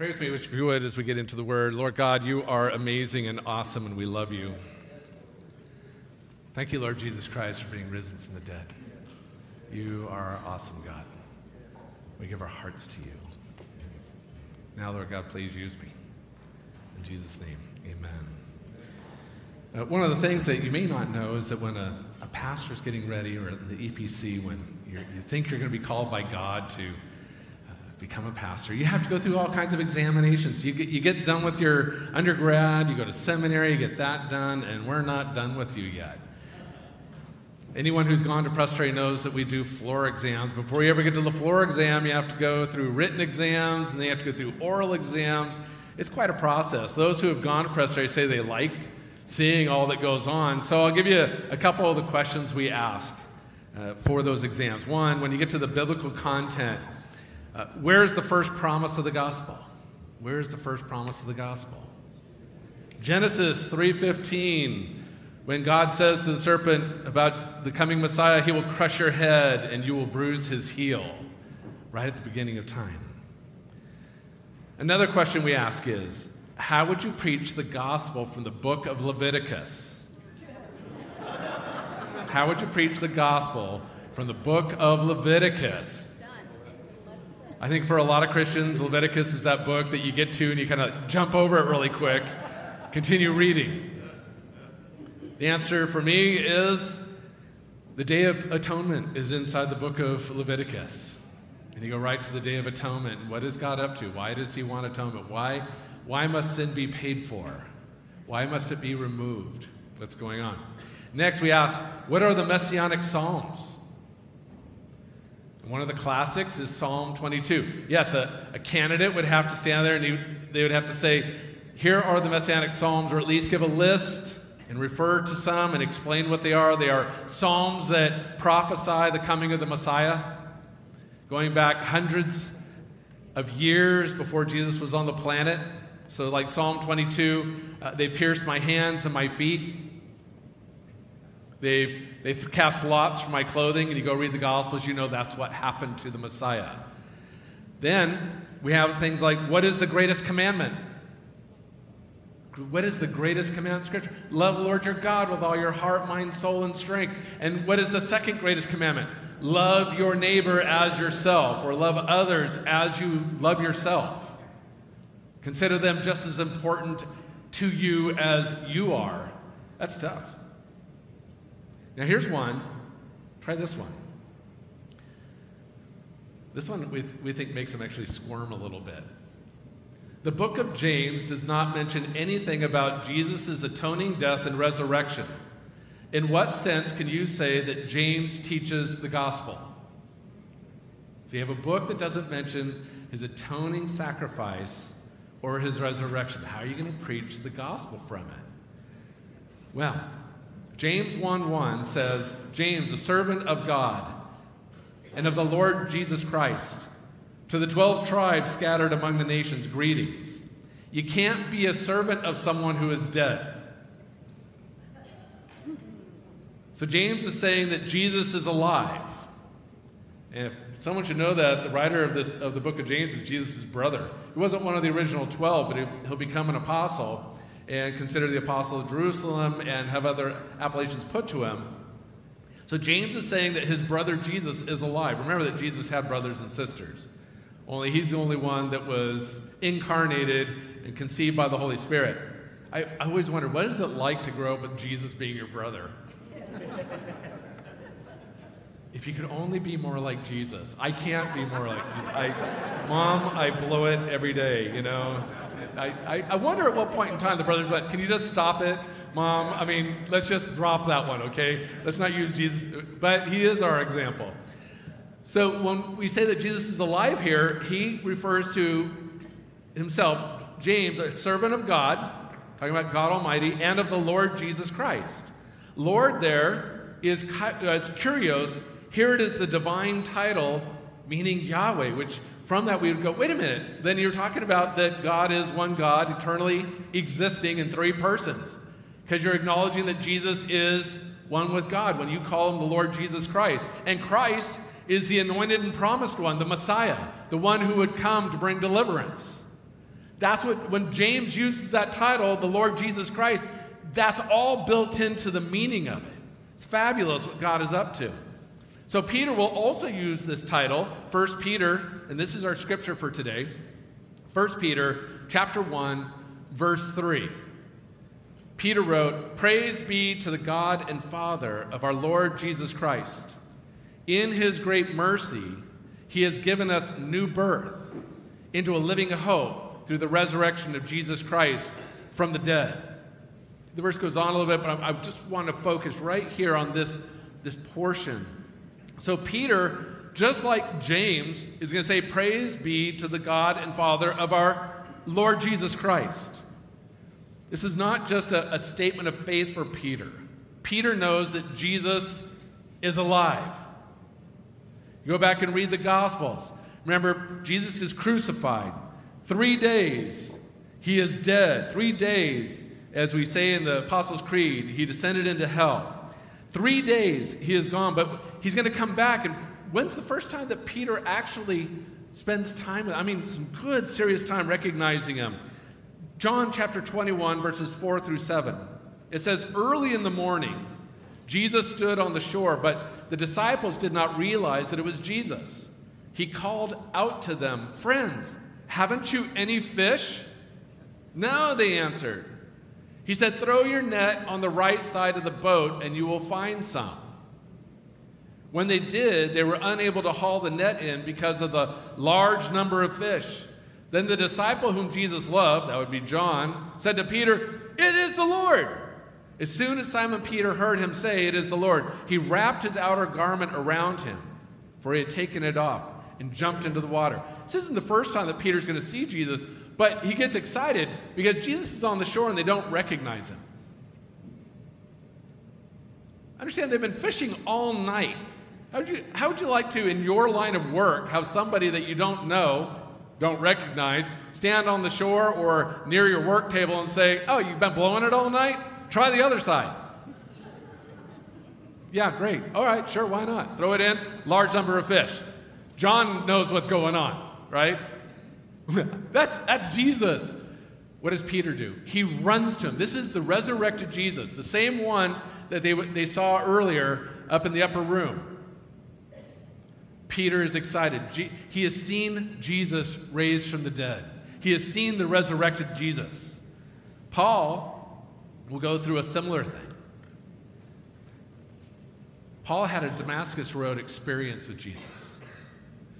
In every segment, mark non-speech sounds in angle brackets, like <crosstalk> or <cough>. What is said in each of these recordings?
Pray with me, if you would, as we get into the word. Lord God, you are amazing and awesome, and we love you. Thank you, Lord Jesus Christ, for being risen from the dead. You are awesome, God. We give our hearts to you. Now, Lord God, please use me. In Jesus' name, amen. Uh, one of the things that you may not know is that when a, a pastor's getting ready, or the EPC, when you think you're going to be called by God to become a pastor. You have to go through all kinds of examinations. You get, you get done with your undergrad, you go to seminary, you get that done, and we're not done with you yet. Anyone who's gone to Presbytery knows that we do floor exams. Before you ever get to the floor exam, you have to go through written exams, and then you have to go through oral exams. It's quite a process. Those who have gone to Presbytery say they like seeing all that goes on. So I'll give you a, a couple of the questions we ask uh, for those exams. One, when you get to the biblical content, uh, where's the first promise of the gospel? Where's the first promise of the gospel? Genesis 3:15 when God says to the serpent about the coming Messiah, he will crush your head and you will bruise his heel, right at the beginning of time. Another question we ask is how would you preach the gospel from the book of Leviticus? How would you preach the gospel from the book of Leviticus? I think for a lot of Christians, Leviticus is that book that you get to and you kind of jump over it really quick, continue reading. The answer for me is the Day of Atonement is inside the book of Leviticus. And you go right to the Day of Atonement. What is God up to? Why does He want atonement? Why, why must sin be paid for? Why must it be removed? What's going on? Next, we ask, what are the messianic psalms? One of the classics is Psalm 22. Yes, a, a candidate would have to stand there and he, they would have to say, Here are the Messianic Psalms, or at least give a list and refer to some and explain what they are. They are Psalms that prophesy the coming of the Messiah, going back hundreds of years before Jesus was on the planet. So, like Psalm 22, uh, they pierced my hands and my feet. They've, they've cast lots for my clothing, and you go read the Gospels, you know that's what happened to the Messiah. Then we have things like what is the greatest commandment? What is the greatest commandment in Scripture? Love the Lord your God with all your heart, mind, soul, and strength. And what is the second greatest commandment? Love your neighbor as yourself, or love others as you love yourself. Consider them just as important to you as you are. That's tough. Now, here's one. Try this one. This one we, we think makes them actually squirm a little bit. The book of James does not mention anything about Jesus' atoning death and resurrection. In what sense can you say that James teaches the gospel? So you have a book that doesn't mention his atoning sacrifice or his resurrection. How are you going to preach the gospel from it? Well, James 1 1 says, James, a servant of God and of the Lord Jesus Christ, to the 12 tribes scattered among the nations, greetings. You can't be a servant of someone who is dead. So James is saying that Jesus is alive. And if someone should know that, the writer of, this, of the book of James is Jesus' brother. He wasn't one of the original 12, but he'll become an apostle and consider the apostle of Jerusalem and have other appellations put to him. So James is saying that his brother Jesus is alive. Remember that Jesus had brothers and sisters. Only he's the only one that was incarnated and conceived by the Holy Spirit. I, I always wondered, what is it like to grow up with Jesus being your brother? <laughs> if you could only be more like Jesus. I can't be more like I Mom, I blow it every day, you know. I, I, wonder at what point in time the brothers went, Can you just stop it, mom? I mean, let's just drop that one, okay? Let's not use Jesus. But he is our example. So when we say that Jesus is alive here, he refers to himself, James, a servant of God, talking about God Almighty, and of the Lord Jesus Christ. Lord there is, uh, is kurios. Here it is the divine title, meaning Yahweh, which from that, we would go, wait a minute, then you're talking about that God is one God, eternally existing in three persons. Because you're acknowledging that Jesus is one with God when you call him the Lord Jesus Christ. And Christ is the anointed and promised one, the Messiah, the one who would come to bring deliverance. That's what, when James uses that title, the Lord Jesus Christ, that's all built into the meaning of it. It's fabulous what God is up to. So Peter will also use this title, 1 Peter, and this is our scripture for today. 1 Peter chapter 1, verse 3. Peter wrote, Praise be to the God and Father of our Lord Jesus Christ. In his great mercy, he has given us new birth into a living hope through the resurrection of Jesus Christ from the dead. The verse goes on a little bit, but I just want to focus right here on this, this portion. So, Peter, just like James, is going to say, Praise be to the God and Father of our Lord Jesus Christ. This is not just a, a statement of faith for Peter. Peter knows that Jesus is alive. You go back and read the Gospels. Remember, Jesus is crucified. Three days, he is dead. Three days, as we say in the Apostles' Creed, he descended into hell. Three days he is gone, but he's going to come back. And when's the first time that Peter actually spends time with, I mean, some good, serious time recognizing him? John chapter 21, verses 4 through 7. It says, Early in the morning, Jesus stood on the shore, but the disciples did not realize that it was Jesus. He called out to them, Friends, haven't you any fish? No, they answered. He said, Throw your net on the right side of the boat and you will find some. When they did, they were unable to haul the net in because of the large number of fish. Then the disciple whom Jesus loved, that would be John, said to Peter, It is the Lord. As soon as Simon Peter heard him say, It is the Lord, he wrapped his outer garment around him, for he had taken it off, and jumped into the water. This isn't the first time that Peter's going to see Jesus, but he gets excited because Jesus is on the shore and they don't recognize him. Understand, they've been fishing all night. How would, you, how would you like to, in your line of work, have somebody that you don't know, don't recognize, stand on the shore or near your work table and say, Oh, you've been blowing it all night? Try the other side. Yeah, great. All right, sure, why not? Throw it in, large number of fish. John knows what's going on, right? <laughs> that's, that's Jesus. What does Peter do? He runs to him. This is the resurrected Jesus, the same one that they, they saw earlier up in the upper room. Peter is excited. He has seen Jesus raised from the dead, he has seen the resurrected Jesus. Paul will go through a similar thing. Paul had a Damascus Road experience with Jesus.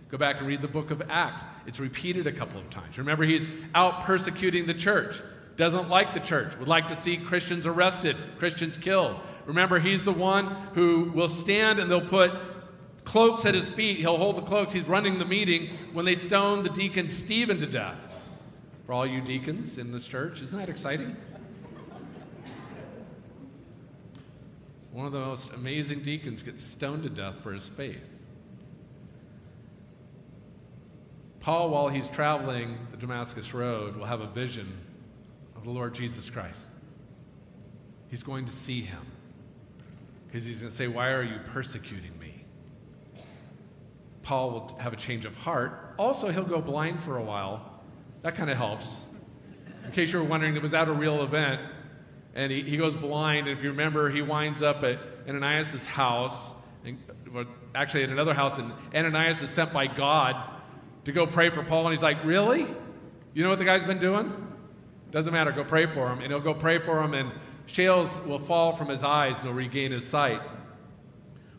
Go back and read the book of Acts. It's repeated a couple of times. Remember, he's out persecuting the church, doesn't like the church, would like to see Christians arrested, Christians killed. Remember, he's the one who will stand and they'll put cloaks at his feet. He'll hold the cloaks. He's running the meeting when they stoned the deacon Stephen to death. For all you deacons in this church, isn't that exciting? One of the most amazing deacons gets stoned to death for his faith. Paul, while he's traveling the Damascus Road, will have a vision of the Lord Jesus Christ. He's going to see him because he's going to say, Why are you persecuting me? Paul will have a change of heart. Also, he'll go blind for a while. That kind of helps. In case you were wondering, it was that a real event? And he, he goes blind. And if you remember, he winds up at Ananias' house, and, actually at another house, and Ananias is sent by God to go pray for Paul. And he's like, Really? You know what the guy's been doing? Doesn't matter, go pray for him. And he'll go pray for him, and Shales will fall from his eyes, and he'll regain his sight.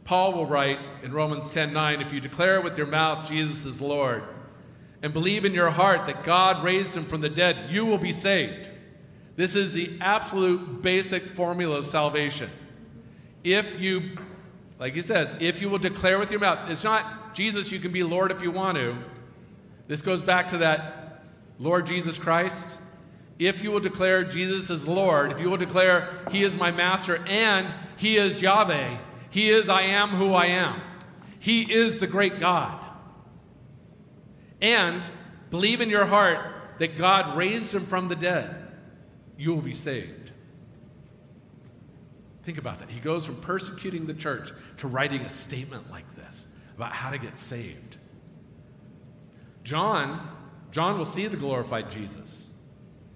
Paul will write in Romans 10 9, if you declare with your mouth Jesus is Lord, and believe in your heart that God raised him from the dead, you will be saved. This is the absolute basic formula of salvation. If you, like he says, if you will declare with your mouth, it's not Jesus, you can be Lord if you want to. This goes back to that Lord Jesus Christ. If you will declare Jesus is Lord, if you will declare He is my master and He is Yahweh, He is I am who I am, He is the great God. And believe in your heart that God raised Him from the dead, you will be saved. Think about that. He goes from persecuting the church to writing a statement like this about how to get saved. John, John will see the glorified Jesus.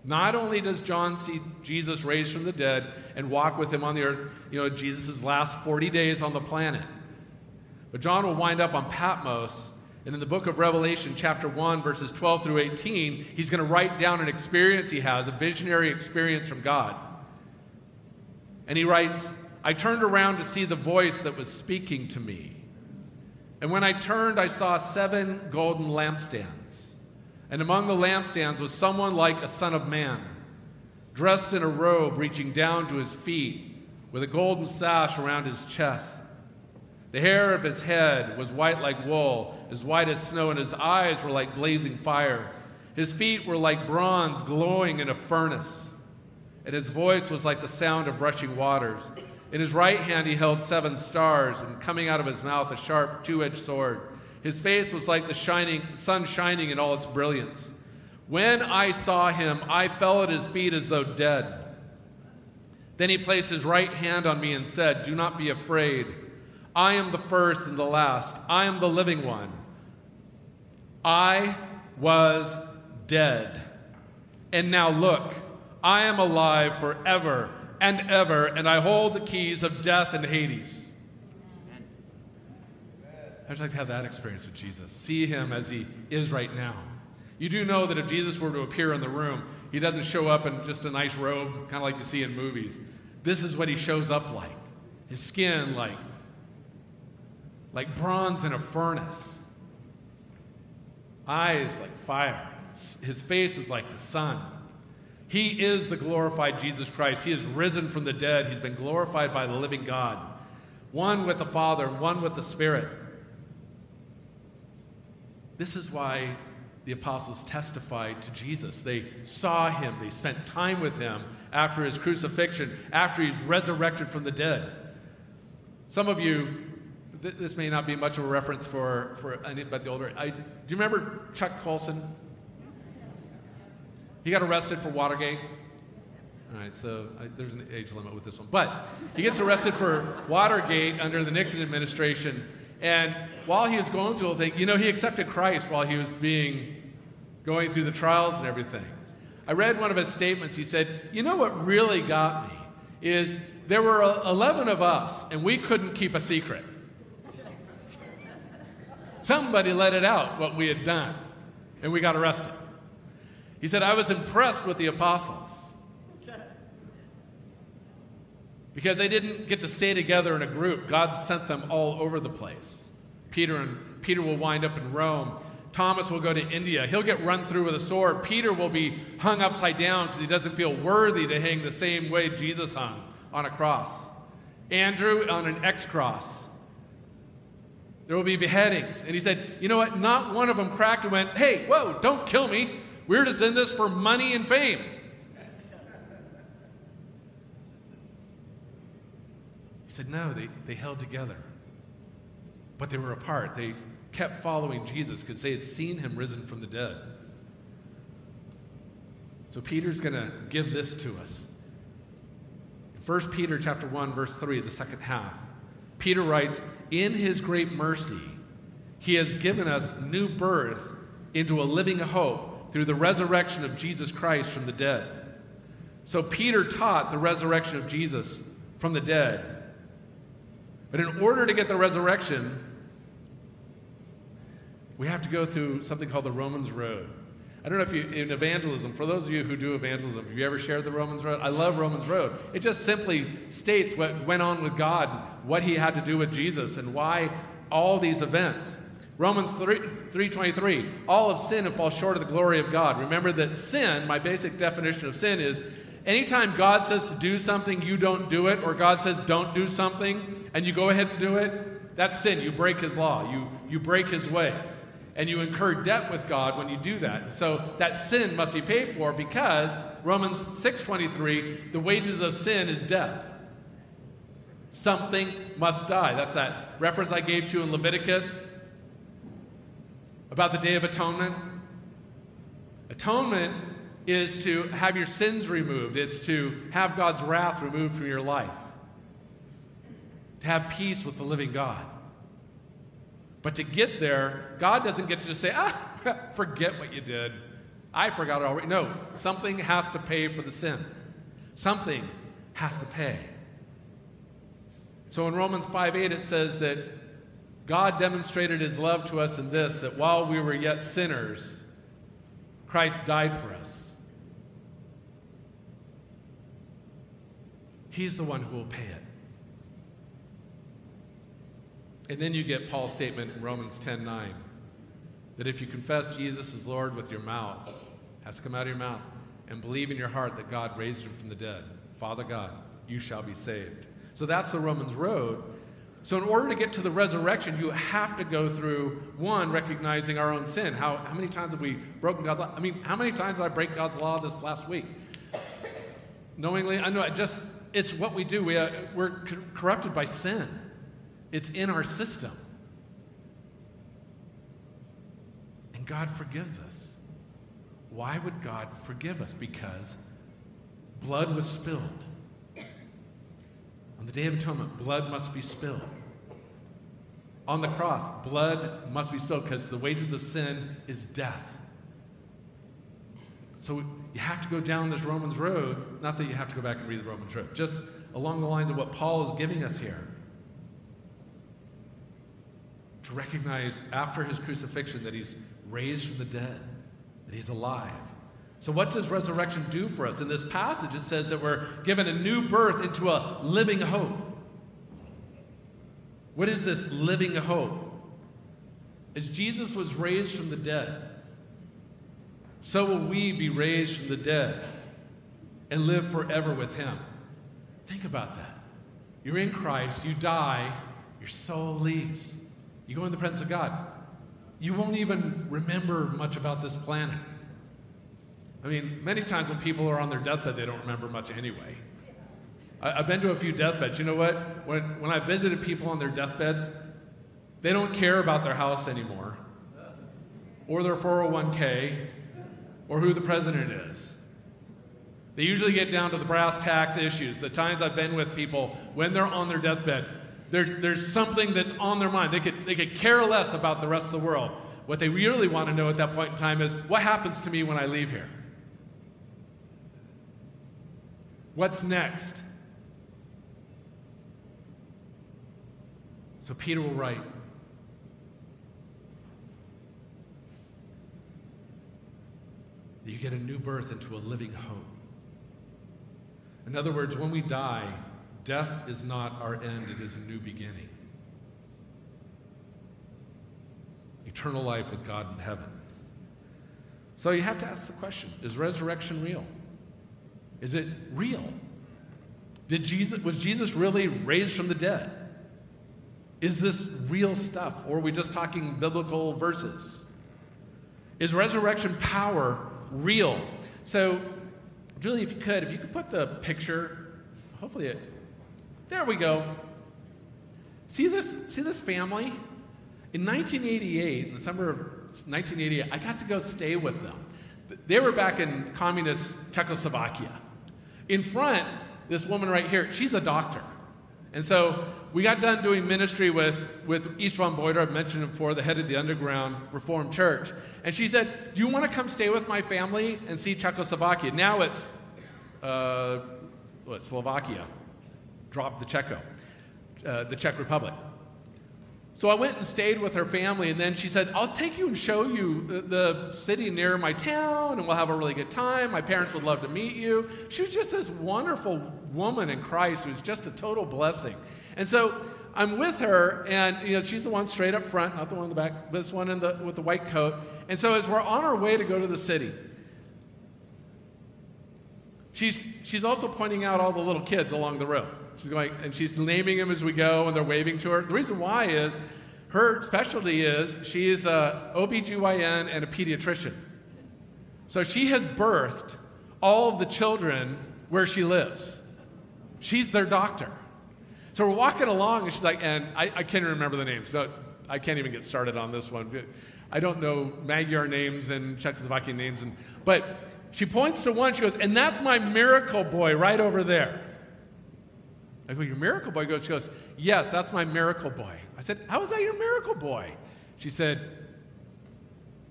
Not only does John see Jesus raised from the dead and walk with him on the earth, you know, Jesus' last 40 days on the planet, but John will wind up on Patmos. And in the book of Revelation, chapter 1, verses 12 through 18, he's going to write down an experience he has, a visionary experience from God. And he writes, I turned around to see the voice that was speaking to me. And when I turned, I saw seven golden lampstands. And among the lampstands was someone like a son of man, dressed in a robe reaching down to his feet, with a golden sash around his chest. The hair of his head was white like wool, as white as snow, and his eyes were like blazing fire. His feet were like bronze glowing in a furnace, and his voice was like the sound of rushing waters. In his right hand he held seven stars, and coming out of his mouth a sharp two edged sword. His face was like the shining sun shining in all its brilliance. When I saw him, I fell at his feet as though dead. Then he placed his right hand on me and said, Do not be afraid. I am the first and the last. I am the living one. I was dead. And now look, I am alive forever and ever, and I hold the keys of death and Hades. I'd just like to have that experience with Jesus. See him as he is right now. You do know that if Jesus were to appear in the room, he doesn't show up in just a nice robe, kind of like you see in movies. This is what he shows up like. His skin like like bronze in a furnace. Eyes like fire. His face is like the sun. He is the glorified Jesus Christ. He is risen from the dead. He's been glorified by the living God, one with the Father, and one with the Spirit. This is why the apostles testified to Jesus. They saw him, they spent time with him after his crucifixion, after he's resurrected from the dead. Some of you, th- this may not be much of a reference for, for anybody the older. I, do you remember Chuck Colson? He got arrested for Watergate. All right, so I, there's an age limit with this one. But he gets arrested for Watergate under the Nixon administration. And while he was going through the thing, you know, he accepted Christ while he was being going through the trials and everything. I read one of his statements. He said, You know what really got me is there were 11 of us, and we couldn't keep a secret. Somebody let it out, what we had done, and we got arrested. He said, I was impressed with the apostles because they didn't get to stay together in a group. God sent them all over the place. Peter and Peter will wind up in Rome. Thomas will go to India. He'll get run through with a sword. Peter will be hung upside down because he doesn't feel worthy to hang the same way Jesus hung on a cross. Andrew on an X cross. There will be beheadings. And he said, You know what? Not one of them cracked and went, Hey, whoa, don't kill me. We're just in this for money and fame. Said, no, they, they held together. But they were apart. They kept following Jesus because they had seen him risen from the dead. So Peter's going to give this to us. In 1 Peter chapter 1 verse 3, the second half. Peter writes, "In his great mercy, he has given us new birth into a living hope through the resurrection of Jesus Christ from the dead." So Peter taught the resurrection of Jesus from the dead but in order to get the resurrection, we have to go through something called the Romans Road. I don't know if you, in evangelism, for those of you who do evangelism, have you ever shared the Romans Road? I love Romans Road. It just simply states what went on with God, what he had to do with Jesus, and why all these events. Romans 3, 3.23, all of sin and fall short of the glory of God. Remember that sin, my basic definition of sin is anytime God says to do something, you don't do it, or God says don't do something, and you go ahead and do it, that's sin. You break his law, you, you break his ways. And you incur debt with God when you do that. So that sin must be paid for because Romans 6:23, the wages of sin is death. Something must die. That's that reference I gave to you in Leviticus about the Day of Atonement. Atonement is to have your sins removed, it's to have God's wrath removed from your life to have peace with the living God. But to get there, God doesn't get to just say, ah, <laughs> forget what you did. I forgot it already. No, something has to pay for the sin. Something has to pay. So in Romans 5 8, it says that God demonstrated his love to us in this that while we were yet sinners, Christ died for us. He's the one who will pay it. And then you get Paul's statement in Romans 10 9 that if you confess Jesus is Lord with your mouth, has to come out of your mouth, and believe in your heart that God raised him from the dead, Father God, you shall be saved. So that's the Romans road. So, in order to get to the resurrection, you have to go through one, recognizing our own sin. How, how many times have we broken God's law? I mean, how many times did I break God's law this last week? Knowingly, I know, it just, it's what we do. We, uh, we're corrupted by sin, it's in our system. And God forgives us. Why would God forgive us? Because blood was spilled. On the Day of Atonement, blood must be spilled. On the cross, blood must be spilled because the wages of sin is death. So you have to go down this Romans road, not that you have to go back and read the Romans road, just along the lines of what Paul is giving us here. To recognize after his crucifixion that he's raised from the dead, that he's alive. So, what does resurrection do for us? In this passage, it says that we're given a new birth into a living hope. What is this living hope? As Jesus was raised from the dead, so will we be raised from the dead and live forever with Him. Think about that. You're in Christ, you die, your soul leaves. You go in the presence of God. You won't even remember much about this planet. I mean, many times when people are on their deathbed, they don't remember much anyway. I, have been to a few deathbeds. You know what? When, when I visited people on their deathbeds, they don't care about their house anymore, or their 401k, or who the president is. They usually get down to the brass tacks issues. The times I've been with people when they're on their deathbed, there's something that's on their mind. They could, they could care less about the rest of the world. What they really want to know at that point in time is what happens to me when I leave here? What's next? So Peter will write that you get a new birth into a living hope. In other words, when we die, death is not our end, it is a new beginning. Eternal life with God in heaven. So you have to ask the question is resurrection real? Is it real? Did Jesus, was Jesus really raised from the dead? Is this real stuff, or are we just talking biblical verses? Is resurrection power real? So, Julie, if you could, if you could put the picture, hopefully it, there we go. See this, see this family? In 1988, in the summer of 1988, I got to go stay with them. They were back in communist Czechoslovakia. In front, this woman right here, she's a doctor. And so we got done doing ministry with, with Istvan Bojda, I've mentioned him before, the head of the Underground Reformed Church. And she said, Do you want to come stay with my family and see Czechoslovakia? Now it's, uh, what, Slovakia. Drop the Czecho, uh, the Czech Republic. So I went and stayed with her family, and then she said, I'll take you and show you the, the, city near my town, and we'll have a really good time. My parents would love to meet you. She was just this wonderful woman in Christ who was just a total blessing. And so I'm with her, and you know, she's the one straight up front, not the one in the back, but this one in the, with the white coat. And so as we're on our way to go to the city, she's, she's also pointing out all the little kids along the road. She's going, and she's naming them as we go, and they're waving to her. The reason why is her specialty is she is a OBGYN and a pediatrician. So she has birthed all of the children where she lives. She's their doctor. So we're walking along, and she's like, and I, I can't even remember the names. No, I can't even get started on this one. I don't know Magyar names and Czechoslovakian names, and, but she points to one. She goes, and that's my miracle boy right over there. I go, Your miracle boy? She goes, Yes, that's my miracle boy. I said, How is that your miracle boy? She said,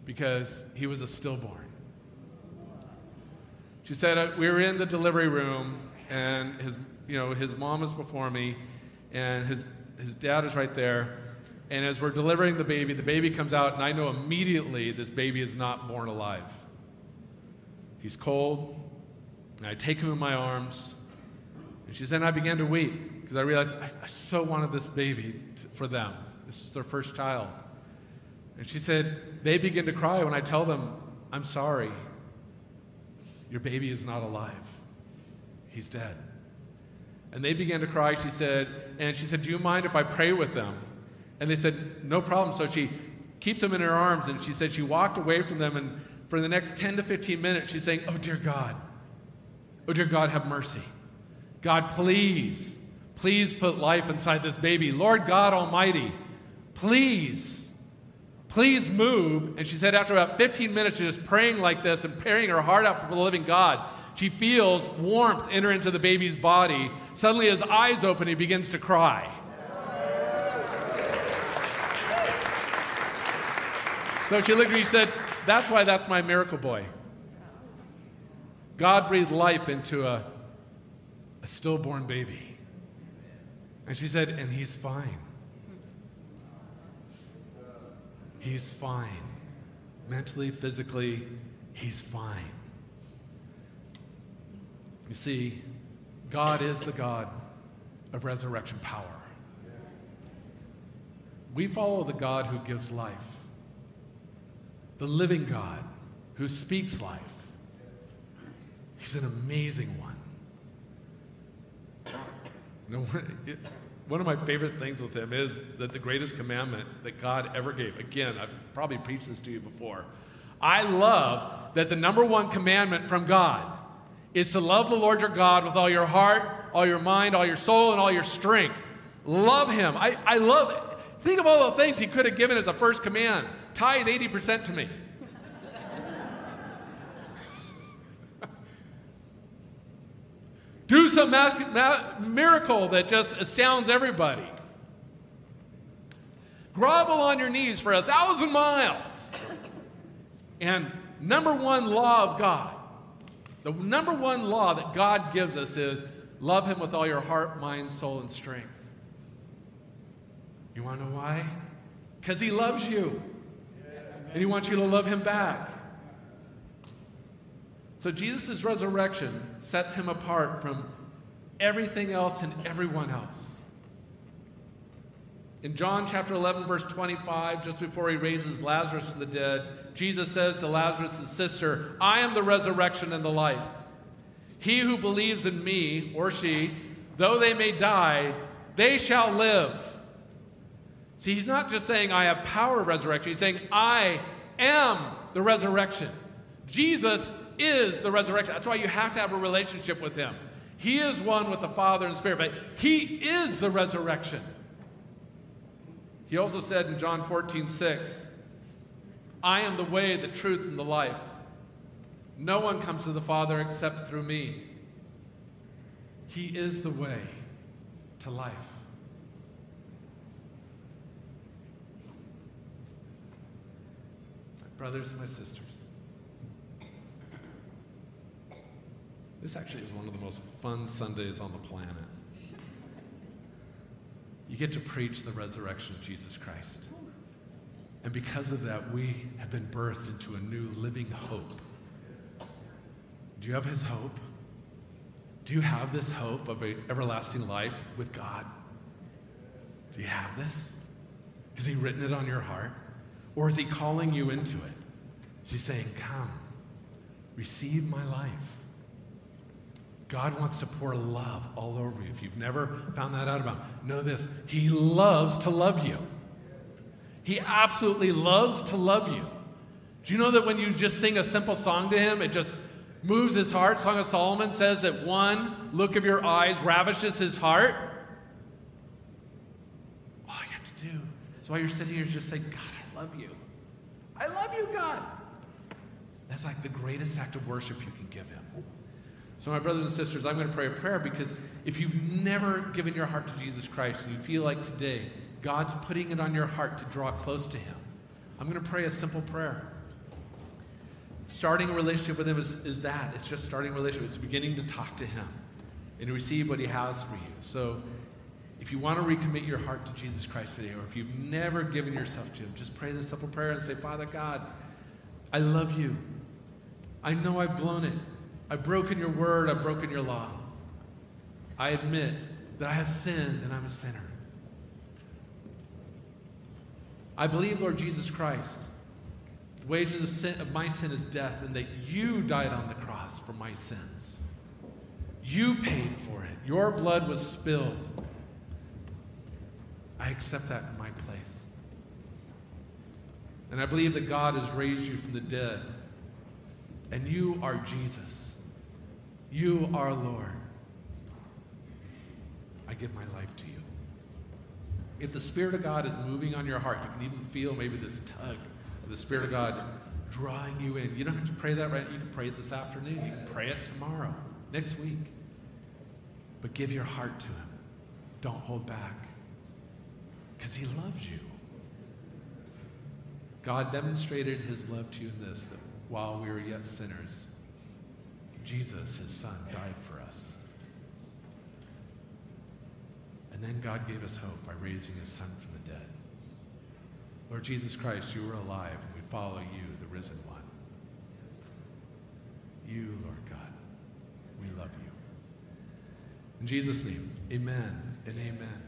Because he was a stillborn. She said, uh, We were in the delivery room, and his, you know, his mom is before me, and his, his dad is right there. And as we're delivering the baby, the baby comes out, and I know immediately this baby is not born alive. He's cold, and I take him in my arms. And she said, I began to weep because I realized I, I, so wanted this baby for them. This is their first child. And she said, they begin to cry when I tell them, I'm sorry. Your baby is not alive. He's dead. And they began to cry, she said, and she said, Do you mind if I pray with them? And they said, No problem. So she keeps them in her arms, and she said she walked away from them, and for the next 10 to 15 minutes, she's saying, Oh, dear God. Oh, dear God, have mercy. God, please, please put life inside this baby. Lord God Almighty, please, please move. And she said, after about 15 minutes of just praying like this and praying her heart out for the living God, she feels warmth enter into the baby's body. Suddenly, his eyes open, he begins to cry. So she looked at me and said, That's why that's my miracle boy. God breathed life into a, a stillborn baby. And she said, And he's fine. He's fine. Mentally, physically, he's fine. You see, God is the God of resurrection power. We follow the God who gives life, the living God who speaks life. He's an amazing one. One of my favorite things with him is that the greatest commandment that God ever gave, again, I've probably preached this to you before. I love that the number one commandment from God is to love the Lord your God with all your heart, all your mind, all your soul, and all your strength. Love him. I, I love it. Think of all the things he could have given as a first command. Tithe 80% to me. Do some miracle that just astounds everybody. Grovel on your knees for a thousand miles. And number one law of God the number one law that God gives us is love Him with all your heart, mind, soul, and strength. You want to know why? Because He loves you. And He wants you to love Him back. So Jesus' resurrection sets Him apart from everything else and everyone else. In John chapter 11, verse 25, just before he raises Lazarus from the dead, Jesus says to Lazarus' sister, I am the resurrection and the life. He who believes in me, or she, though they may die, they shall live. See, he's not just saying, I have power of resurrection. He's saying, I am the resurrection. Jesus is the resurrection. That's why you have to have a relationship with him. He is one with the Father and Spirit, but he is the resurrection. He also said in John 14, 6, I am the way, the truth, and the life. No one comes to the Father except through me. He is the way to life. My brothers and my sisters, this actually is one of the most fun Sundays on the planet. You get to preach the resurrection of Jesus Christ. And because of that, we have been birthed into a new living hope. Do you have his hope? Do you have this hope of an everlasting life with God? Do you have this? Has he written it on your heart? Or is he calling you into it? Is he saying, Come, receive my life? God wants to pour love all over you. If you've never found that out about him, know this He loves to love you. He absolutely loves to love you. Do you know that when you just sing a simple song to Him, it just moves His heart? Song of Solomon says that one look of your eyes ravishes His heart. All you have to do is while you're sitting here, just say, God, I love you. I love you, God. That's like the greatest act of worship you can give Him. So, my brothers and sisters, I'm going to pray a prayer because if you've never given your heart to Jesus Christ and you feel like today God's putting it on your heart to draw close to Him, I'm going to pray a simple prayer. Starting a relationship with Him is, is that. It's just starting a relationship. It's beginning to talk to Him and to receive what He has for you. So if you want to recommit your heart to Jesus Christ today, or if you've never given yourself to Him, just pray this simple prayer and say, Father God, I love you. I know I've blown it. I've broken your word. I've broken your law. I admit that I have sinned and I'm a sinner. I believe, Lord Jesus Christ, the wages of, sin, of my sin is death, and that you died on the cross for my sins. You paid for it. Your blood was spilled. I accept that in my place. And I believe that God has raised you from the dead. And you are Jesus. You are Lord. I give my life to you. If the Spirit of God is moving on your heart, you can even feel maybe this tug of the Spirit of God drawing you in. You don't have to pray that right. Now. You can pray it this afternoon. You can pray it tomorrow, next week. But give your heart to Him. Don't hold back. Because He loves you. God demonstrated His love to you in this that while we were yet sinners, Jesus, His Son, died for us. And then God gave us hope by raising his son from the dead. Lord Jesus Christ, you are alive, and we follow you, the risen one. You, Lord God, we love you. In Jesus' name, amen and amen.